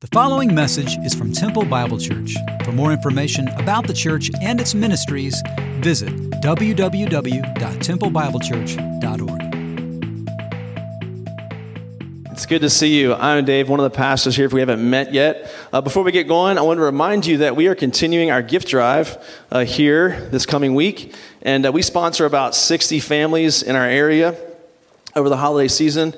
The following message is from Temple Bible Church. For more information about the church and its ministries, visit www.templebiblechurch.org. It's good to see you. I'm Dave, one of the pastors here if we haven't met yet. Uh, before we get going, I want to remind you that we are continuing our gift drive uh, here this coming week. And uh, we sponsor about 60 families in our area over the holiday season.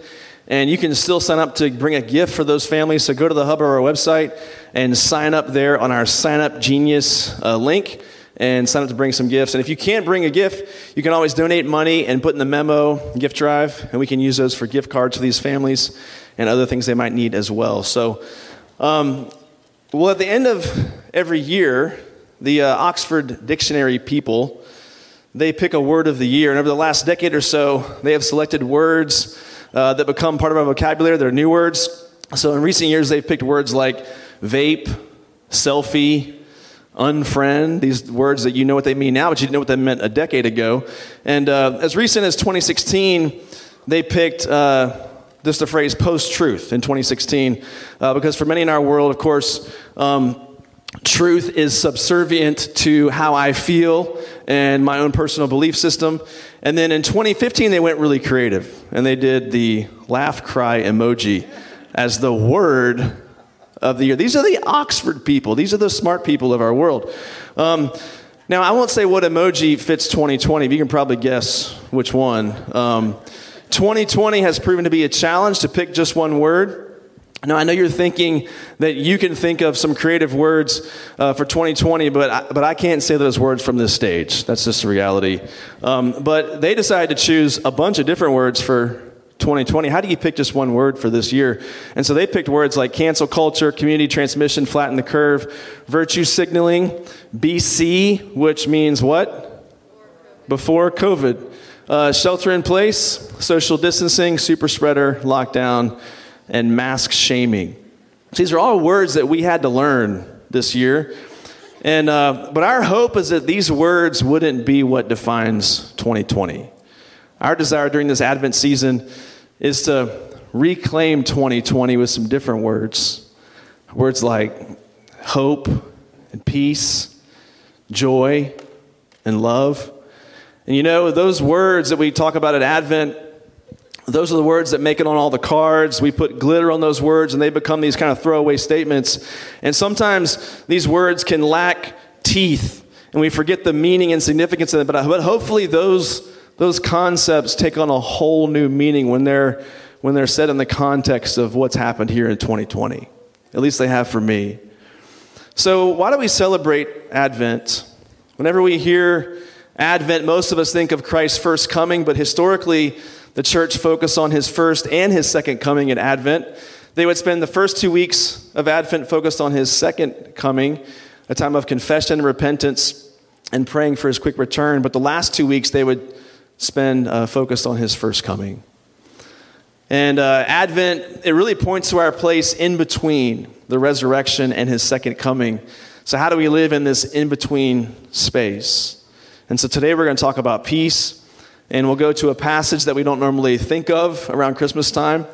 And you can still sign up to bring a gift for those families. So go to the hub of our website and sign up there on our Sign Up Genius uh, link and sign up to bring some gifts. And if you can't bring a gift, you can always donate money and put in the memo gift drive, and we can use those for gift cards to these families and other things they might need as well. So, um, well, at the end of every year, the uh, Oxford Dictionary people they pick a word of the year, and over the last decade or so, they have selected words uh, that become part of our vocabulary. They're new words. So in recent years, they've picked words like vape, selfie, unfriend, these words that you know what they mean now, but you didn't know what they meant a decade ago. And uh, as recent as 2016, they picked uh, just the phrase post truth in 2016, uh, because for many in our world, of course, um, truth is subservient to how I feel and my own personal belief system. And then in 2015, they went really creative and they did the laugh cry emoji as the word of the year. These are the Oxford people, these are the smart people of our world. Um, now, I won't say what emoji fits 2020, but you can probably guess which one. Um, 2020 has proven to be a challenge to pick just one word. Now, I know you're thinking that you can think of some creative words uh, for 2020, but I, but I can't say those words from this stage. That's just the reality. Um, but they decided to choose a bunch of different words for 2020. How do you pick just one word for this year? And so they picked words like cancel culture, community transmission, flatten the curve, virtue signaling, BC, which means what? Before COVID. Uh, shelter in place, social distancing, super spreader, lockdown and mask shaming. These are all words that we had to learn this year. And, uh, but our hope is that these words wouldn't be what defines 2020. Our desire during this Advent season is to reclaim 2020 with some different words. Words like hope and peace, joy and love. And you know, those words that we talk about at Advent those are the words that make it on all the cards. We put glitter on those words and they become these kind of throwaway statements. And sometimes these words can lack teeth and we forget the meaning and significance of it. But, uh, but hopefully those, those concepts take on a whole new meaning when they're, when they're set in the context of what's happened here in 2020. At least they have for me. So, why do we celebrate Advent? Whenever we hear Advent, most of us think of Christ's first coming, but historically, the church focused on his first and his second coming at Advent. They would spend the first two weeks of Advent focused on his second coming, a time of confession and repentance and praying for his quick return. But the last two weeks they would spend uh, focused on his first coming. And uh, Advent, it really points to our place in between the resurrection and his second coming. So, how do we live in this in between space? And so, today we're going to talk about peace and we'll go to a passage that we don't normally think of around Christmas time.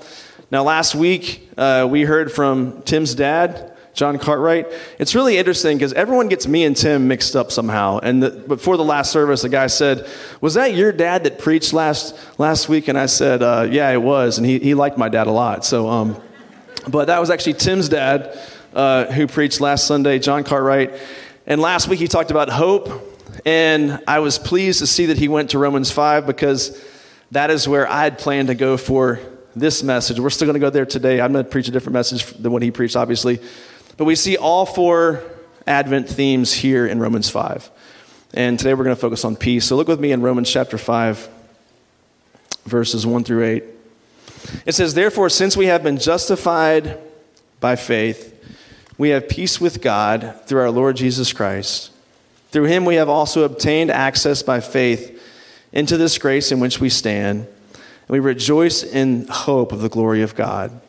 Now, last week, uh, we heard from Tim's dad, John Cartwright. It's really interesting because everyone gets me and Tim mixed up somehow. And the, before the last service, a guy said, Was that your dad that preached last, last week? And I said, uh, Yeah, it was. And he, he liked my dad a lot. So, um, but that was actually Tim's dad uh, who preached last Sunday, John Cartwright. And last week, he talked about hope and I was pleased to see that he went to Romans 5 because that is where I had planned to go for this message. We're still going to go there today. I'm going to preach a different message than what he preached, obviously. But we see all four Advent themes here in Romans 5. And today we're going to focus on peace. So look with me in Romans chapter 5, verses 1 through 8. It says, Therefore, since we have been justified by faith, we have peace with God through our Lord Jesus Christ through him we have also obtained access by faith into this grace in which we stand, and we rejoice in hope of the glory of God.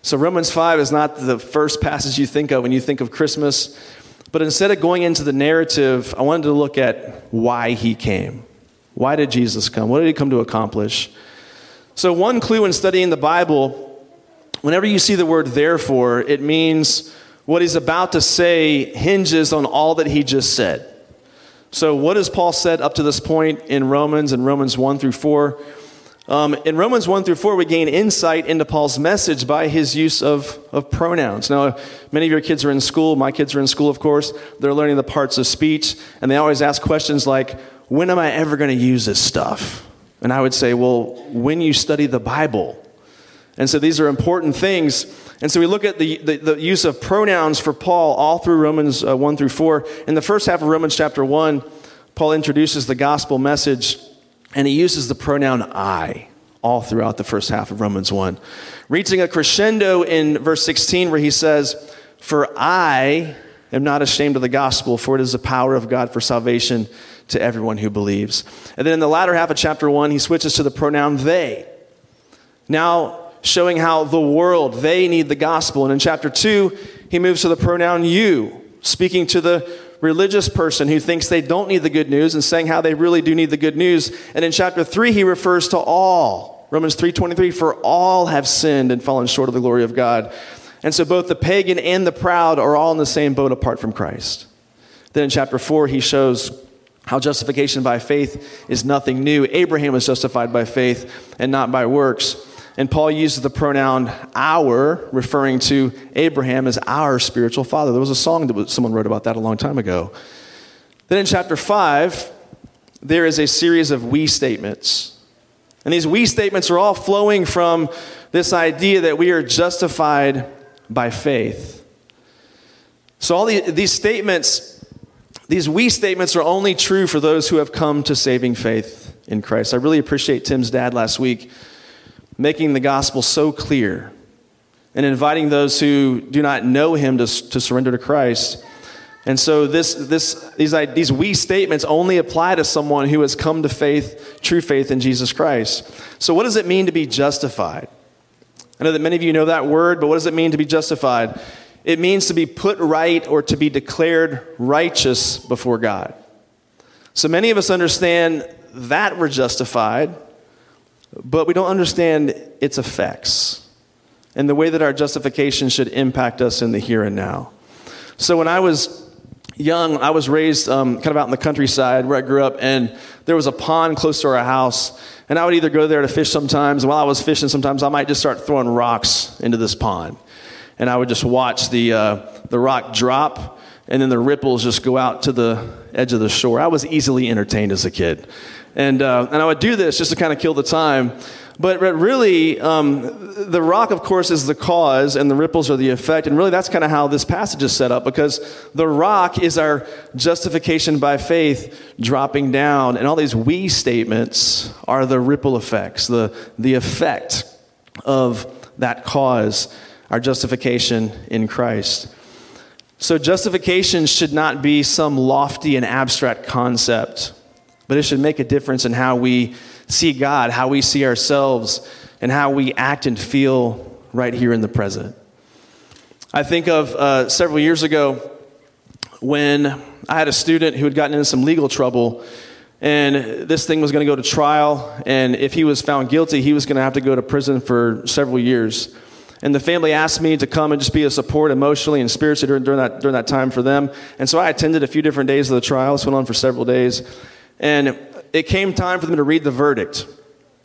So, Romans 5 is not the first passage you think of when you think of Christmas, but instead of going into the narrative, I wanted to look at why he came. Why did Jesus come? What did he come to accomplish? So, one clue in studying the Bible whenever you see the word therefore, it means what he's about to say hinges on all that he just said. So, what has Paul said up to this point in Romans and Romans 1 through 4? Um, in Romans 1 through 4, we gain insight into Paul's message by his use of, of pronouns. Now, many of your kids are in school. My kids are in school, of course. They're learning the parts of speech, and they always ask questions like, When am I ever going to use this stuff? And I would say, Well, when you study the Bible. And so these are important things. And so we look at the, the, the use of pronouns for Paul all through Romans uh, 1 through 4. In the first half of Romans chapter 1, Paul introduces the gospel message and he uses the pronoun I all throughout the first half of Romans 1, reaching a crescendo in verse 16 where he says, For I am not ashamed of the gospel, for it is the power of God for salvation to everyone who believes. And then in the latter half of chapter 1, he switches to the pronoun they. Now, showing how the world, they need the gospel. And in chapter 2, he moves to the pronoun you, speaking to the religious person who thinks they don't need the good news and saying how they really do need the good news. And in chapter 3 he refers to all. Romans 3:23 for all have sinned and fallen short of the glory of God. And so both the pagan and the proud are all in the same boat apart from Christ. Then in chapter 4 he shows how justification by faith is nothing new. Abraham was justified by faith and not by works. And Paul uses the pronoun our, referring to Abraham as our spiritual father. There was a song that someone wrote about that a long time ago. Then in chapter 5, there is a series of we statements. And these we statements are all flowing from this idea that we are justified by faith. So, all the, these statements, these we statements are only true for those who have come to saving faith in Christ. I really appreciate Tim's dad last week making the gospel so clear and inviting those who do not know him to, to surrender to Christ. And so this, this, these, these we statements only apply to someone who has come to faith, true faith in Jesus Christ. So what does it mean to be justified? I know that many of you know that word, but what does it mean to be justified? It means to be put right or to be declared righteous before God. So many of us understand that we're justified, but we don't understand its effects and the way that our justification should impact us in the here and now. So when I was young, I was raised um, kind of out in the countryside where I grew up, and there was a pond close to our house. And I would either go there to fish sometimes. And while I was fishing, sometimes I might just start throwing rocks into this pond. And I would just watch the, uh, the rock drop, and then the ripples just go out to the edge of the shore. I was easily entertained as a kid. And, uh, and I would do this just to kind of kill the time. But, but really, um, the rock, of course, is the cause and the ripples are the effect. And really, that's kind of how this passage is set up because the rock is our justification by faith dropping down. And all these we statements are the ripple effects, the, the effect of that cause, our justification in Christ. So, justification should not be some lofty and abstract concept but it should make a difference in how we see God, how we see ourselves, and how we act and feel right here in the present. I think of uh, several years ago when I had a student who had gotten into some legal trouble, and this thing was going to go to trial, and if he was found guilty, he was going to have to go to prison for several years. And the family asked me to come and just be a support emotionally and spiritually during, during, that, during that time for them. And so I attended a few different days of the trial. This went on for several days. And it came time for them to read the verdict.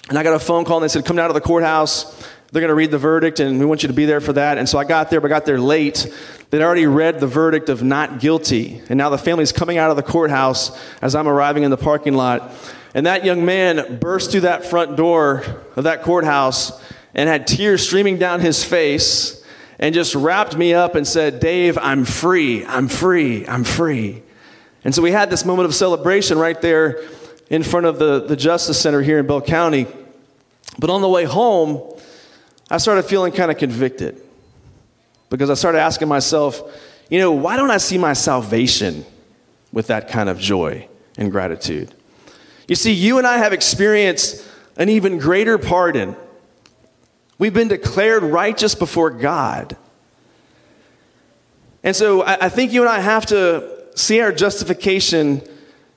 And I got a phone call and they said, Come down to the courthouse. They're going to read the verdict and we want you to be there for that. And so I got there, but I got there late. They'd already read the verdict of not guilty. And now the family's coming out of the courthouse as I'm arriving in the parking lot. And that young man burst through that front door of that courthouse and had tears streaming down his face and just wrapped me up and said, Dave, I'm free. I'm free. I'm free. And so we had this moment of celebration right there in front of the, the Justice Center here in Bell County. But on the way home, I started feeling kind of convicted because I started asking myself, you know, why don't I see my salvation with that kind of joy and gratitude? You see, you and I have experienced an even greater pardon. We've been declared righteous before God. And so I, I think you and I have to see our justification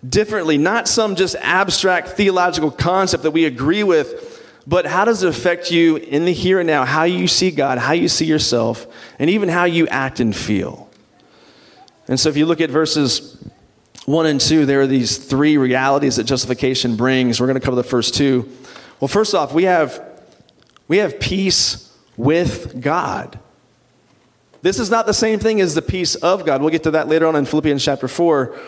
differently, not some just abstract theological concept that we agree with, but how does it affect you in the here and now, how you see God, how you see yourself, and even how you act and feel? And so if you look at verses 1 and 2, there are these three realities that justification brings. We're going to cover the first two. Well, first off, we have, we have peace with God. This is not the same thing as the peace of God. We'll get to that later on in Philippians chapter 4.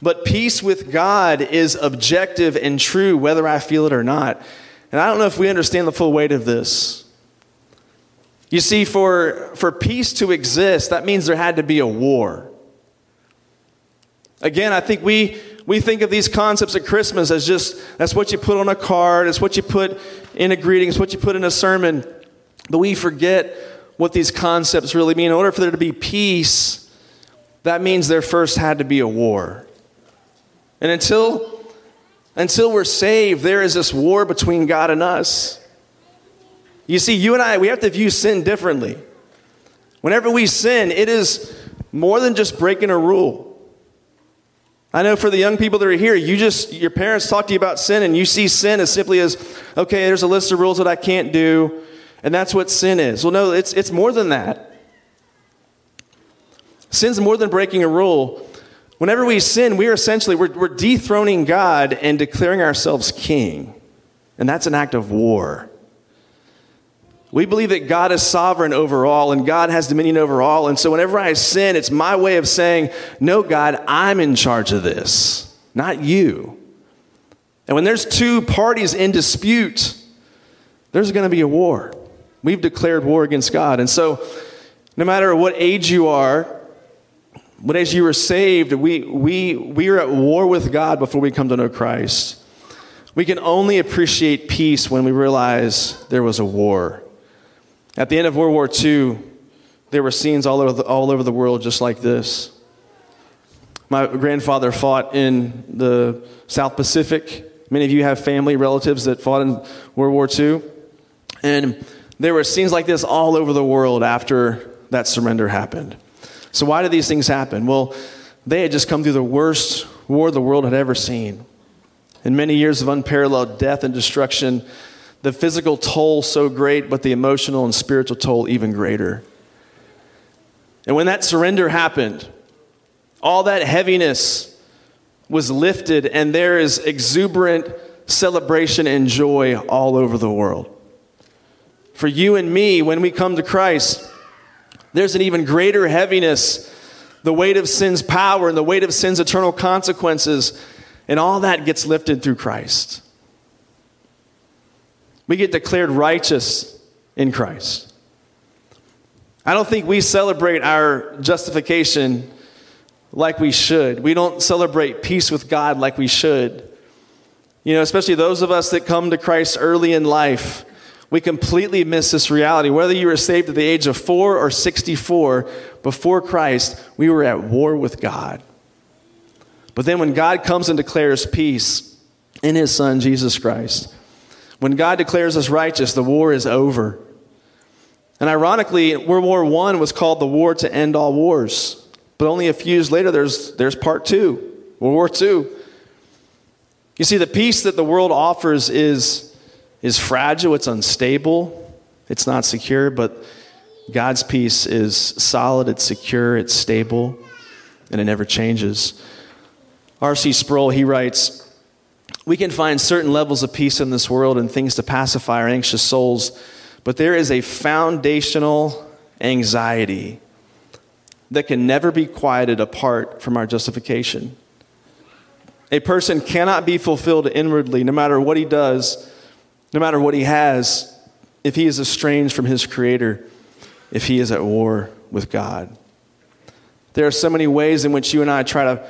But peace with God is objective and true, whether I feel it or not. And I don't know if we understand the full weight of this. You see, for, for peace to exist, that means there had to be a war. Again, I think we, we think of these concepts at Christmas as just that's what you put on a card, it's what you put in a greeting, it's what you put in a sermon. But we forget what these concepts really mean. In order for there to be peace, that means there first had to be a war. And until, until we're saved, there is this war between God and us. You see, you and I, we have to view sin differently. Whenever we sin, it is more than just breaking a rule. I know for the young people that are here, you just, your parents talk to you about sin and you see sin as simply as, okay, there's a list of rules that I can't do, and that's what sin is. Well, no, it's, it's more than that. Sin's more than breaking a rule. Whenever we sin, we are essentially, we're, we're dethroning God and declaring ourselves king. And that's an act of war. We believe that God is sovereign over all and God has dominion over all. And so whenever I sin, it's my way of saying, No, God, I'm in charge of this, not you. And when there's two parties in dispute, there's going to be a war. We've declared war against God. And so, no matter what age you are, what age you were saved, we, we, we are at war with God before we come to know Christ. We can only appreciate peace when we realize there was a war. At the end of World War II, there were scenes all over the, all over the world just like this. My grandfather fought in the South Pacific. Many of you have family relatives that fought in World War II. And there were scenes like this all over the world after that surrender happened. So, why did these things happen? Well, they had just come through the worst war the world had ever seen. In many years of unparalleled death and destruction, the physical toll so great, but the emotional and spiritual toll even greater. And when that surrender happened, all that heaviness was lifted, and there is exuberant celebration and joy all over the world. For you and me, when we come to Christ, there's an even greater heaviness the weight of sin's power and the weight of sin's eternal consequences, and all that gets lifted through Christ. We get declared righteous in Christ. I don't think we celebrate our justification like we should. We don't celebrate peace with God like we should. You know, especially those of us that come to Christ early in life, we completely miss this reality. Whether you were saved at the age of four or 64, before Christ, we were at war with God. But then when God comes and declares peace in his Son, Jesus Christ, when God declares us righteous, the war is over. And ironically, World War I was called the war to end all wars. But only a few years later, there's, there's part two, World War II. You see, the peace that the world offers is, is fragile, it's unstable, it's not secure, but God's peace is solid, it's secure, it's stable, and it never changes. R.C. Sproul, he writes, we can find certain levels of peace in this world and things to pacify our anxious souls, but there is a foundational anxiety that can never be quieted apart from our justification. A person cannot be fulfilled inwardly, no matter what he does, no matter what he has, if he is estranged from his Creator, if he is at war with God. There are so many ways in which you and I try to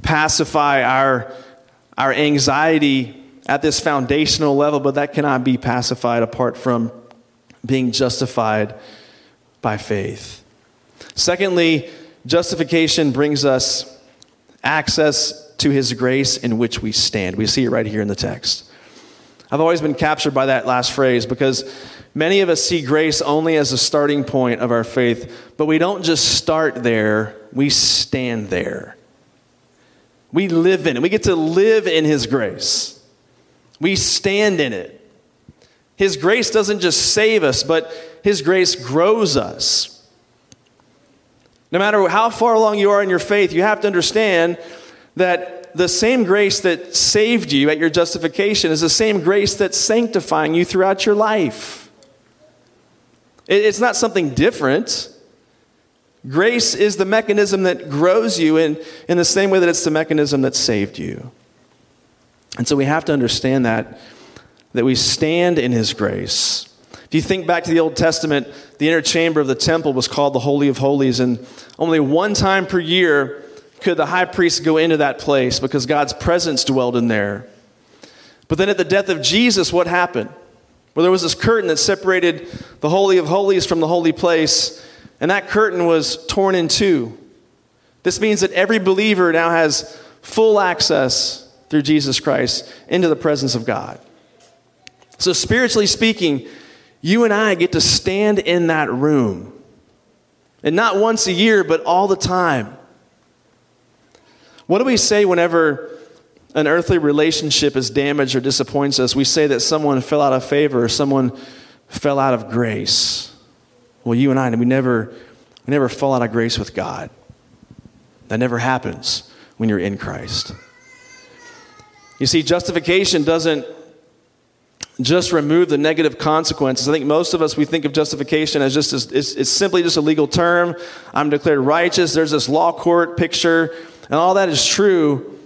pacify our our anxiety at this foundational level, but that cannot be pacified apart from being justified by faith. Secondly, justification brings us access to his grace in which we stand. We see it right here in the text. I've always been captured by that last phrase because many of us see grace only as a starting point of our faith, but we don't just start there, we stand there. We live in it. We get to live in His grace. We stand in it. His grace doesn't just save us, but His grace grows us. No matter how far along you are in your faith, you have to understand that the same grace that saved you at your justification is the same grace that's sanctifying you throughout your life. It's not something different. Grace is the mechanism that grows you in, in the same way that it's the mechanism that saved you. And so we have to understand that, that we stand in His grace. If you think back to the Old Testament, the inner chamber of the temple was called the Holy of Holies, and only one time per year could the high priest go into that place because God's presence dwelled in there. But then at the death of Jesus, what happened? Well, there was this curtain that separated the Holy of Holies from the holy place, and that curtain was torn in two. This means that every believer now has full access through Jesus Christ into the presence of God. So, spiritually speaking, you and I get to stand in that room. And not once a year, but all the time. What do we say whenever an earthly relationship is damaged or disappoints us? We say that someone fell out of favor or someone fell out of grace. Well, you and I, we never, we never fall out of grace with God. That never happens when you're in Christ. You see, justification doesn't just remove the negative consequences. I think most of us, we think of justification as just, it's, it's simply just a legal term. I'm declared righteous. There's this law court picture and all that is true,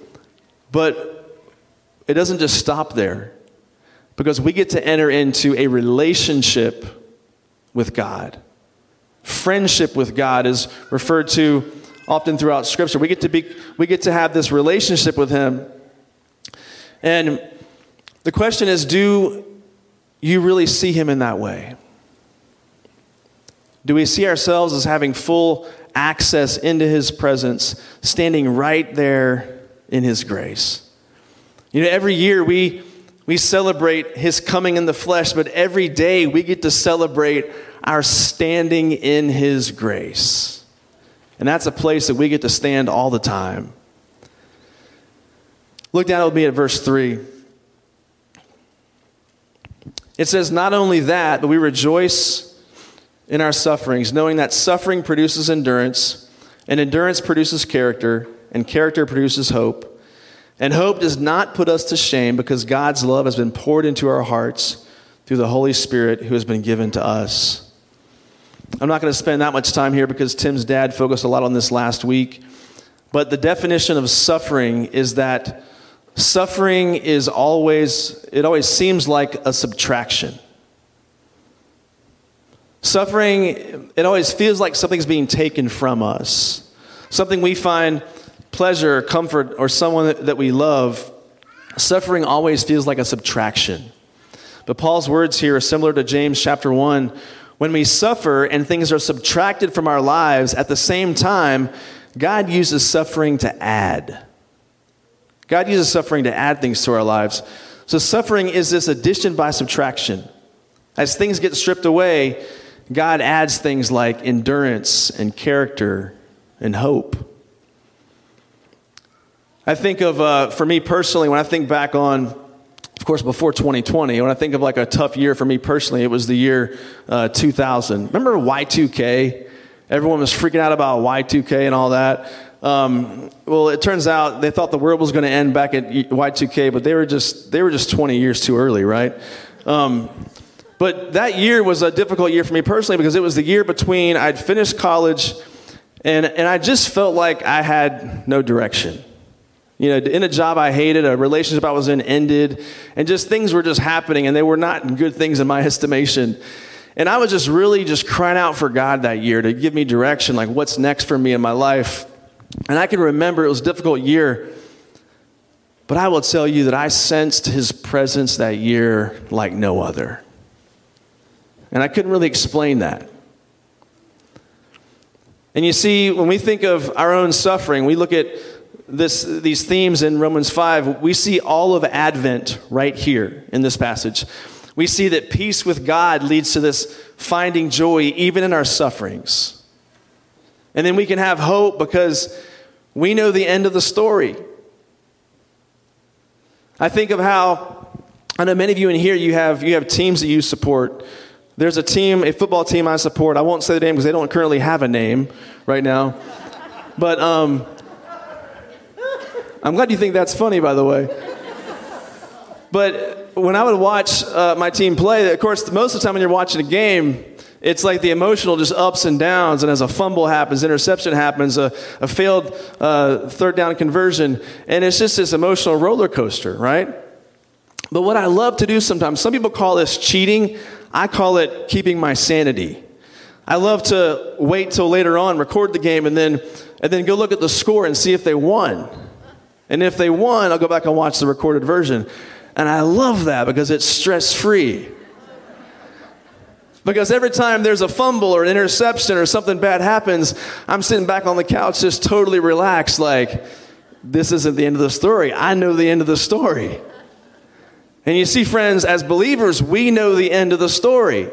but it doesn't just stop there because we get to enter into a relationship with God. Friendship with God is referred to often throughout Scripture. We get to, be, we get to have this relationship with Him. And the question is do you really see Him in that way? Do we see ourselves as having full access into his presence, standing right there in his grace. You know, every year we, we celebrate his coming in the flesh, but every day we get to celebrate our standing in his grace. And that's a place that we get to stand all the time. Look down with me at verse 3. It says, Not only that, but we rejoice in our sufferings, knowing that suffering produces endurance, and endurance produces character, and character produces hope. And hope does not put us to shame because God's love has been poured into our hearts through the Holy Spirit who has been given to us. I'm not going to spend that much time here because Tim's dad focused a lot on this last week. But the definition of suffering is that suffering is always, it always seems like a subtraction. Suffering, it always feels like something's being taken from us. Something we find pleasure, comfort, or someone that we love. Suffering always feels like a subtraction. But Paul's words here are similar to James chapter 1. When we suffer and things are subtracted from our lives, at the same time, God uses suffering to add. God uses suffering to add things to our lives. So, suffering is this addition by subtraction. As things get stripped away, God adds things like endurance and character and hope. I think of, uh, for me personally, when I think back on, of course, before 2020, when I think of like a tough year for me personally, it was the year uh, 2000. Remember Y2K? Everyone was freaking out about Y2K and all that. Um, well, it turns out they thought the world was going to end back at Y2K, but they were just they were just 20 years too early, right? Um, but that year was a difficult year for me personally because it was the year between I'd finished college and, and I just felt like I had no direction. You know, in a job I hated, a relationship I was in ended, and just things were just happening, and they were not good things in my estimation. And I was just really just crying out for God that year to give me direction, like what's next for me in my life. And I can remember it was a difficult year, but I will tell you that I sensed His presence that year like no other. And I couldn't really explain that. And you see, when we think of our own suffering, we look at this, these themes in Romans 5, we see all of Advent right here in this passage. We see that peace with God leads to this finding joy even in our sufferings. And then we can have hope because we know the end of the story. I think of how I know many of you in here, you have, you have teams that you support. There's a team, a football team I support. I won't say the name because they don't currently have a name right now. But um, I'm glad you think that's funny, by the way. But when I would watch uh, my team play, of course, most of the time when you're watching a game, it's like the emotional just ups and downs. And as a fumble happens, interception happens, a, a failed uh, third down conversion, and it's just this emotional roller coaster, right? But what I love to do sometimes, some people call this cheating. I call it keeping my sanity. I love to wait till later on, record the game, and then, and then go look at the score and see if they won. And if they won, I'll go back and watch the recorded version. And I love that because it's stress free. Because every time there's a fumble or an interception or something bad happens, I'm sitting back on the couch just totally relaxed, like, this isn't the end of the story. I know the end of the story. And you see, friends, as believers, we know the end of the story.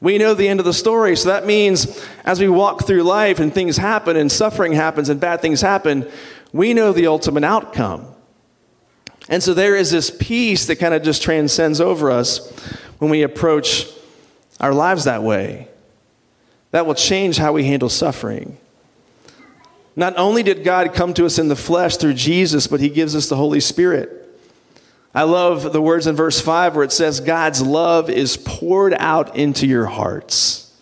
We know the end of the story. So that means as we walk through life and things happen and suffering happens and bad things happen, we know the ultimate outcome. And so there is this peace that kind of just transcends over us when we approach our lives that way. That will change how we handle suffering. Not only did God come to us in the flesh through Jesus, but He gives us the Holy Spirit. I love the words in verse 5 where it says, God's love is poured out into your hearts.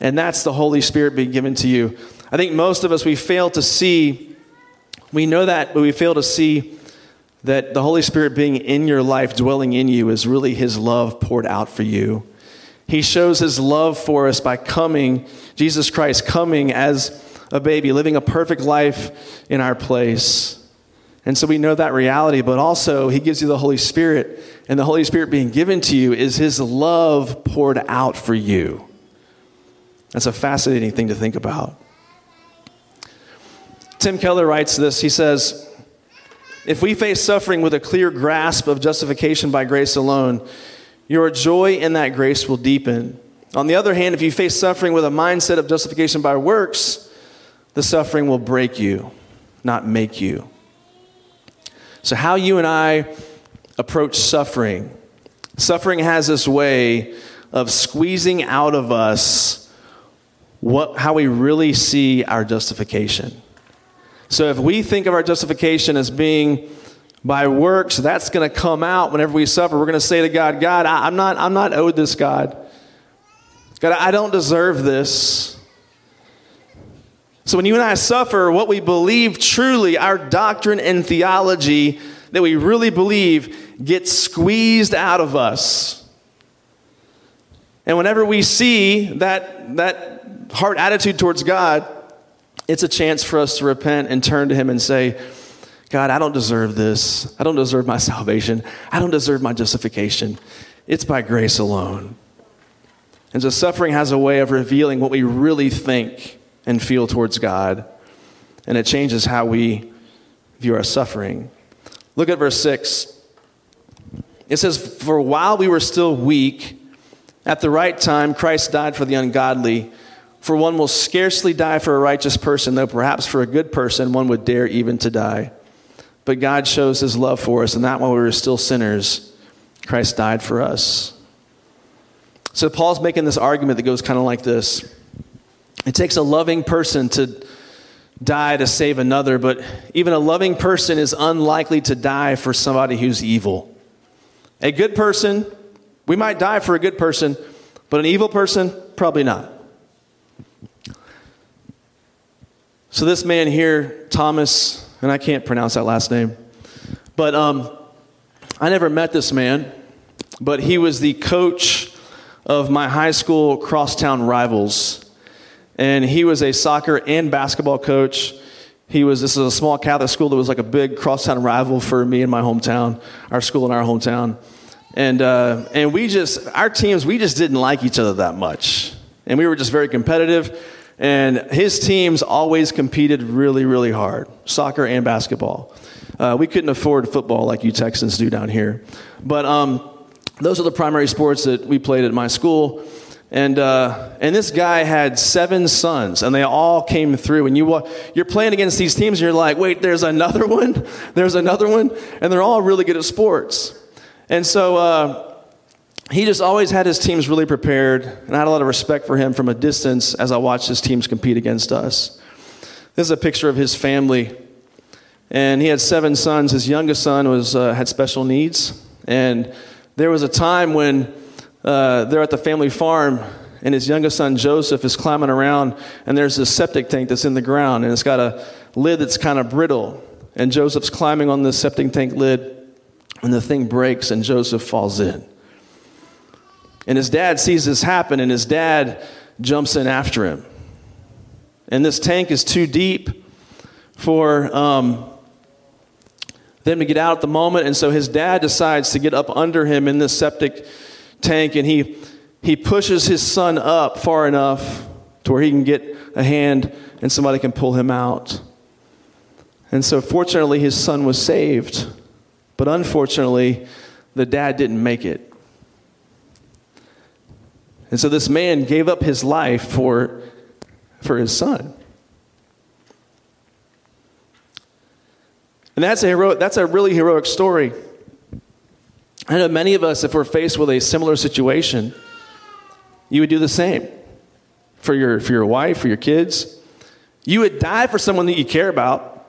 And that's the Holy Spirit being given to you. I think most of us, we fail to see, we know that, but we fail to see that the Holy Spirit being in your life, dwelling in you, is really His love poured out for you. He shows His love for us by coming, Jesus Christ coming as a baby, living a perfect life in our place. And so we know that reality, but also He gives you the Holy Spirit, and the Holy Spirit being given to you is His love poured out for you. That's a fascinating thing to think about. Tim Keller writes this. He says, If we face suffering with a clear grasp of justification by grace alone, your joy in that grace will deepen. On the other hand, if you face suffering with a mindset of justification by works, the suffering will break you, not make you. So, how you and I approach suffering. Suffering has this way of squeezing out of us what, how we really see our justification. So, if we think of our justification as being by works, that's going to come out whenever we suffer. We're going to say to God, God, I, am not, I'm not owed this, God. God, I don't deserve this. So when you and I suffer, what we believe truly, our doctrine and theology that we really believe gets squeezed out of us. And whenever we see that, that heart attitude towards God, it's a chance for us to repent and turn to Him and say, God, I don't deserve this. I don't deserve my salvation. I don't deserve my justification. It's by grace alone. And so suffering has a way of revealing what we really think and feel towards God. And it changes how we view our suffering. Look at verse 6. It says, For while we were still weak, at the right time, Christ died for the ungodly. For one will scarcely die for a righteous person, though perhaps for a good person one would dare even to die. But God shows his love for us, and that while we were still sinners, Christ died for us. So Paul's making this argument that goes kind of like this it takes a loving person to die to save another, but even a loving person is unlikely to die for somebody who's evil. A good person, we might die for a good person, but an evil person, probably not. So, this man here, Thomas, and I can't pronounce that last name, but um, I never met this man, but he was the coach of my high school crosstown rivals and he was a soccer and basketball coach. He was, this is a small Catholic school that was like a big crosstown rival for me in my hometown, our school in our hometown. And, uh, and we just, our teams, we just didn't like each other that much. And we were just very competitive. And his teams always competed really, really hard soccer and basketball. Uh, we couldn't afford football like you Texans do down here. But um, those are the primary sports that we played at my school. And, uh, and this guy had seven sons, and they all came through. And you, you're playing against these teams, and you're like, wait, there's another one? There's another one? And they're all really good at sports. And so uh, he just always had his teams really prepared, and I had a lot of respect for him from a distance as I watched his teams compete against us. This is a picture of his family. And he had seven sons. His youngest son was, uh, had special needs. And there was a time when uh, they're at the family farm, and his youngest son Joseph is climbing around, and there's this septic tank that's in the ground, and it's got a lid that's kind of brittle. And Joseph's climbing on this septic tank lid, and the thing breaks, and Joseph falls in. And his dad sees this happen, and his dad jumps in after him. And this tank is too deep for um, them to get out at the moment, and so his dad decides to get up under him in this septic tank and he, he pushes his son up far enough to where he can get a hand and somebody can pull him out. And so, fortunately, his son was saved. But unfortunately, the dad didn't make it. And so, this man gave up his life for, for his son. And that's a, heroic, that's a really heroic story. I know many of us, if we're faced with a similar situation, you would do the same for your, for your wife, for your kids. You would die for someone that you care about,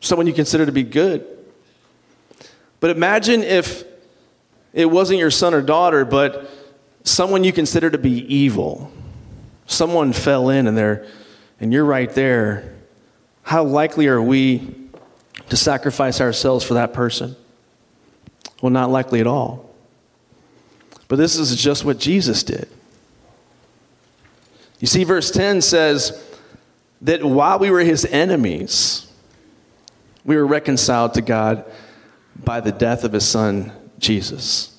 someone you consider to be good. But imagine if it wasn't your son or daughter, but someone you consider to be evil. Someone fell in and, they're, and you're right there. How likely are we to sacrifice ourselves for that person? Well, not likely at all. But this is just what Jesus did. You see, verse 10 says that while we were his enemies, we were reconciled to God by the death of his son, Jesus.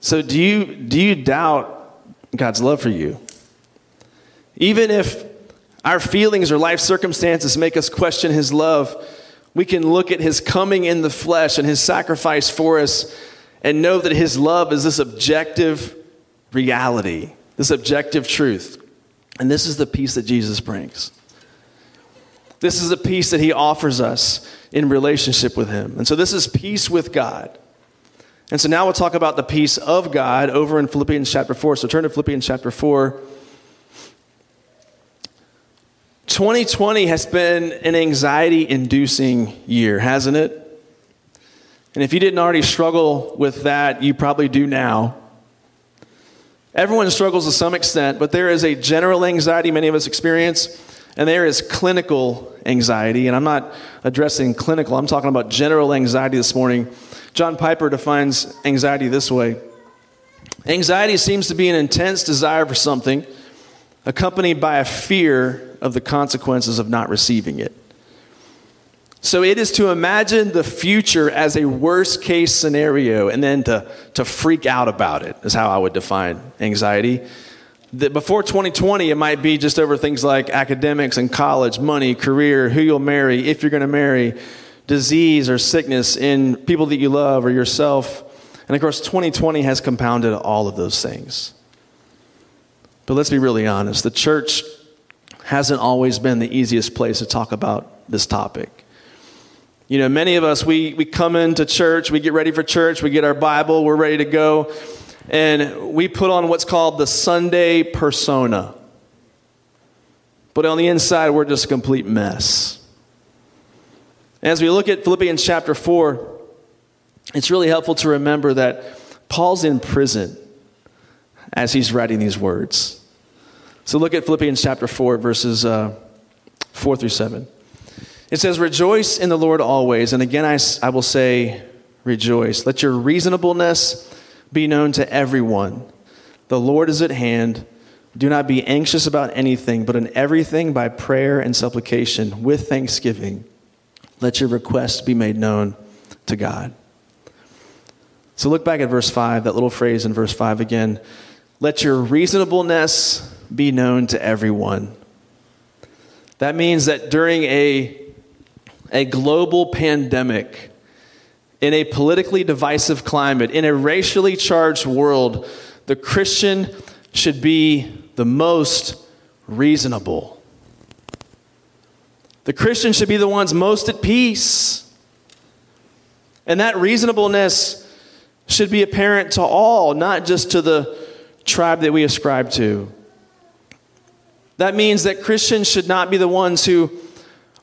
So, do you, do you doubt God's love for you? Even if our feelings or life circumstances make us question his love, we can look at his coming in the flesh and his sacrifice for us and know that his love is this objective reality, this objective truth. And this is the peace that Jesus brings. This is the peace that he offers us in relationship with him. And so this is peace with God. And so now we'll talk about the peace of God over in Philippians chapter 4. So turn to Philippians chapter 4. 2020 has been an anxiety inducing year, hasn't it? And if you didn't already struggle with that, you probably do now. Everyone struggles to some extent, but there is a general anxiety many of us experience, and there is clinical anxiety. And I'm not addressing clinical, I'm talking about general anxiety this morning. John Piper defines anxiety this way Anxiety seems to be an intense desire for something, accompanied by a fear of the consequences of not receiving it. So it is to imagine the future as a worst case scenario and then to, to freak out about it, is how I would define anxiety. That before 2020, it might be just over things like academics and college, money, career, who you'll marry, if you're going to marry, disease or sickness in people that you love or yourself. And of course, 2020 has compounded all of those things. But let's be really honest the church hasn't always been the easiest place to talk about this topic. You know, many of us, we, we come into church, we get ready for church, we get our Bible, we're ready to go, and we put on what's called the Sunday persona. But on the inside, we're just a complete mess. As we look at Philippians chapter 4, it's really helpful to remember that Paul's in prison as he's writing these words. So look at Philippians chapter 4, verses uh, 4 through 7. It says, Rejoice in the Lord always. And again, I, I will say, Rejoice. Let your reasonableness be known to everyone. The Lord is at hand. Do not be anxious about anything, but in everything by prayer and supplication with thanksgiving. Let your requests be made known to God. So look back at verse 5, that little phrase in verse 5 again. Let your reasonableness be known to everyone. That means that during a, a global pandemic, in a politically divisive climate, in a racially charged world, the Christian should be the most reasonable. The Christian should be the ones most at peace. And that reasonableness should be apparent to all, not just to the tribe that we ascribe to. That means that Christians should not be the ones who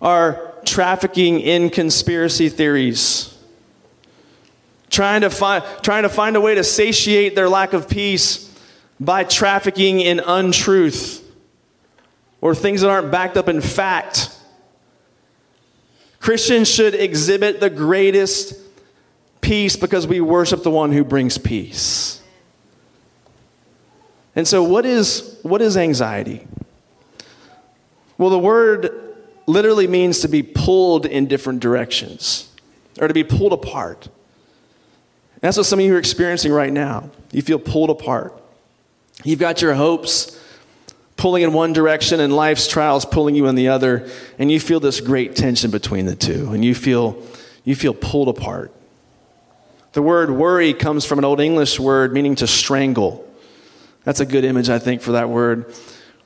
are trafficking in conspiracy theories, trying to find, trying to find a way to satiate their lack of peace by trafficking in untruth or things that aren't backed up in fact. Christians should exhibit the greatest peace because we worship the one who brings peace. And so, what is, what is anxiety? Well, the word literally means to be pulled in different directions or to be pulled apart. And that's what some of you are experiencing right now. You feel pulled apart. You've got your hopes pulling in one direction and life's trials pulling you in the other, and you feel this great tension between the two, and you feel, you feel pulled apart. The word worry comes from an Old English word meaning to strangle. That's a good image, I think, for that word.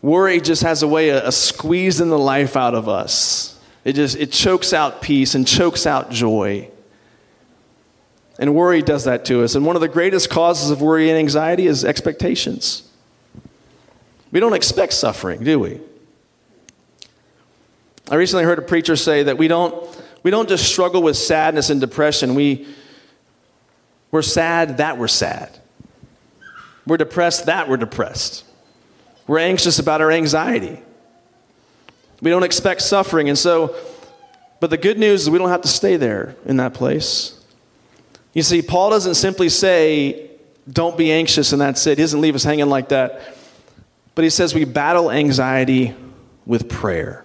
Worry just has a way of, squeezing the life out of us. It just it chokes out peace and chokes out joy. And worry does that to us. And one of the greatest causes of worry and anxiety is expectations. We don't expect suffering, do we? I recently heard a preacher say that we don't, we don't just struggle with sadness and depression. We, we're sad that we're sad. We're depressed that we're depressed. We're anxious about our anxiety. We don't expect suffering. And so, but the good news is we don't have to stay there in that place. You see, Paul doesn't simply say, don't be anxious and that's it. He doesn't leave us hanging like that. But he says we battle anxiety with prayer.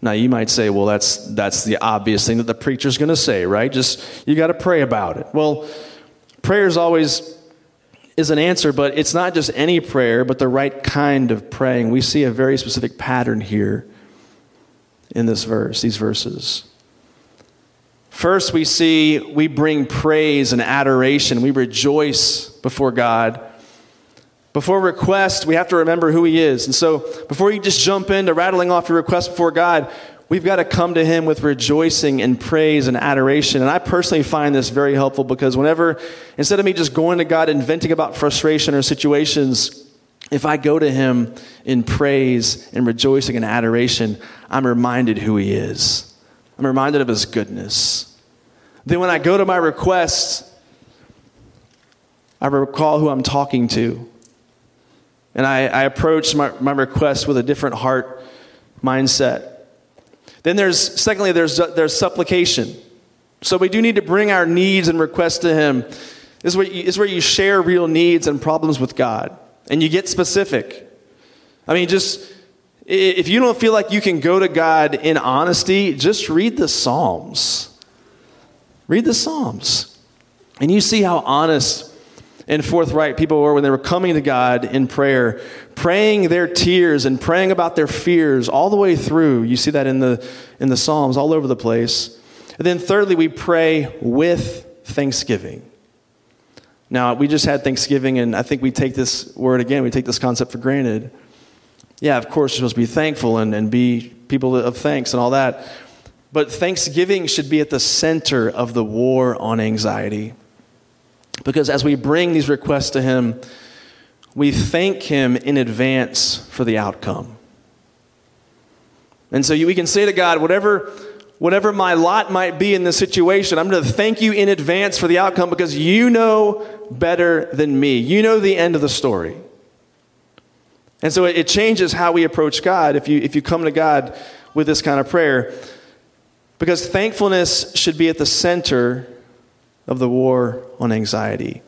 Now you might say, well, that's that's the obvious thing that the preacher's going to say, right? Just you got to pray about it. Well, prayer is always is an answer, but it's not just any prayer, but the right kind of praying. We see a very specific pattern here in this verse, these verses. First, we see we bring praise and adoration. We rejoice before God. Before request, we have to remember who He is. And so, before you just jump into rattling off your request before God, we've got to come to Him with rejoicing and praise and adoration. And I personally find this very helpful because whenever, instead of me just going to God and venting about frustration or situations, if I go to Him in praise and rejoicing and adoration, I'm reminded who He is. I'm reminded of His goodness. Then when I go to my requests, I recall who I'm talking to. And I, I approach my, my request with a different heart mindset. Then there's, secondly, there's, there's supplication. So we do need to bring our needs and requests to Him. This is, where you, is where you share real needs and problems with God. And you get specific. I mean, just if you don't feel like you can go to God in honesty, just read the Psalms. Read the Psalms. And you see how honest and forthright people were when they were coming to God in prayer, praying their tears and praying about their fears all the way through. You see that in the, in the Psalms all over the place. And then, thirdly, we pray with thanksgiving. Now, we just had Thanksgiving, and I think we take this word again, we take this concept for granted. Yeah, of course, you're supposed to be thankful and, and be people of thanks and all that. But Thanksgiving should be at the center of the war on anxiety. Because as we bring these requests to Him, we thank Him in advance for the outcome. And so we can say to God, whatever, whatever my lot might be in this situation, I'm going to thank you in advance for the outcome because you know better than me. You know the end of the story. And so it changes how we approach God if you, if you come to God with this kind of prayer. Because thankfulness should be at the center of the war on anxiety.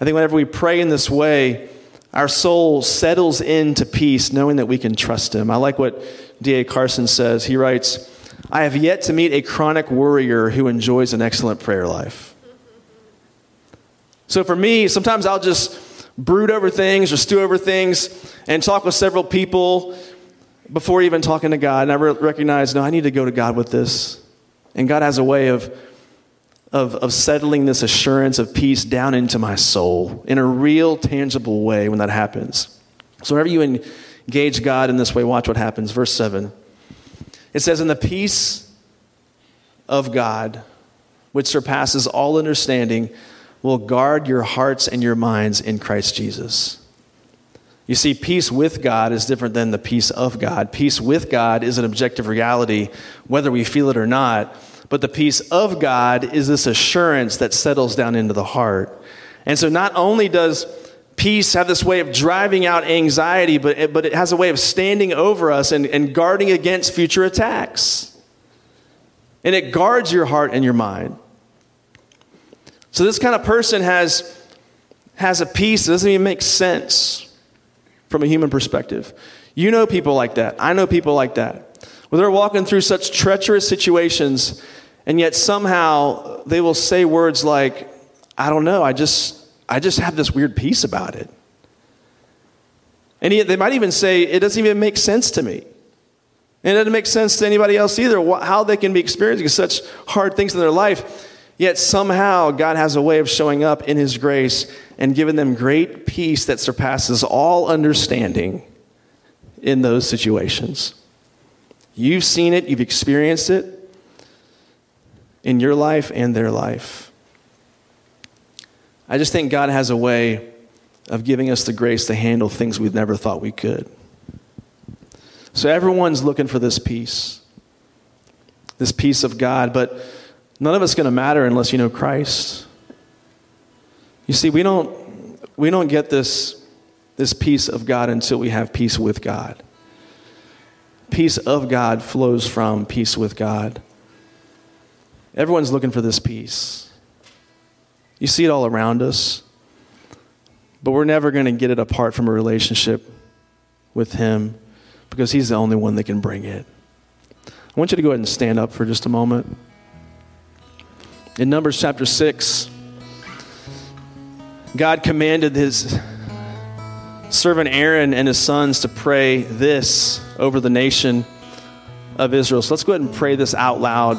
I think whenever we pray in this way, our soul settles into peace knowing that we can trust Him. I like what D.A. Carson says. He writes, I have yet to meet a chronic worrier who enjoys an excellent prayer life. So for me, sometimes I'll just brood over things or stew over things and talk with several people before even talking to God. And I recognize, no, I need to go to God with this. And God has a way of of, of settling this assurance of peace down into my soul in a real, tangible way when that happens. So, whenever you engage God in this way, watch what happens. Verse 7. It says, In the peace of God, which surpasses all understanding, will guard your hearts and your minds in Christ Jesus. You see, peace with God is different than the peace of God. Peace with God is an objective reality, whether we feel it or not. But the peace of God is this assurance that settles down into the heart. And so, not only does peace have this way of driving out anxiety, but it, but it has a way of standing over us and, and guarding against future attacks. And it guards your heart and your mind. So, this kind of person has, has a peace that doesn't even make sense from a human perspective. You know people like that. I know people like that. Where they're walking through such treacherous situations, and yet somehow they will say words like, I don't know, I just, I just have this weird peace about it. And they might even say, it doesn't even make sense to me. And it doesn't make sense to anybody else either, how they can be experiencing such hard things in their life. Yet somehow God has a way of showing up in His grace and giving them great peace that surpasses all understanding in those situations. You've seen it, you've experienced it in your life and their life. I just think God has a way of giving us the grace to handle things we never thought we could. So everyone's looking for this peace, this peace of God, but None of it's going to matter unless you know Christ. You see, we don't, we don't get this, this peace of God until we have peace with God. Peace of God flows from peace with God. Everyone's looking for this peace. You see it all around us, but we're never going to get it apart from a relationship with Him because He's the only one that can bring it. I want you to go ahead and stand up for just a moment. In Numbers chapter 6, God commanded his servant Aaron and his sons to pray this over the nation of Israel. So let's go ahead and pray this out loud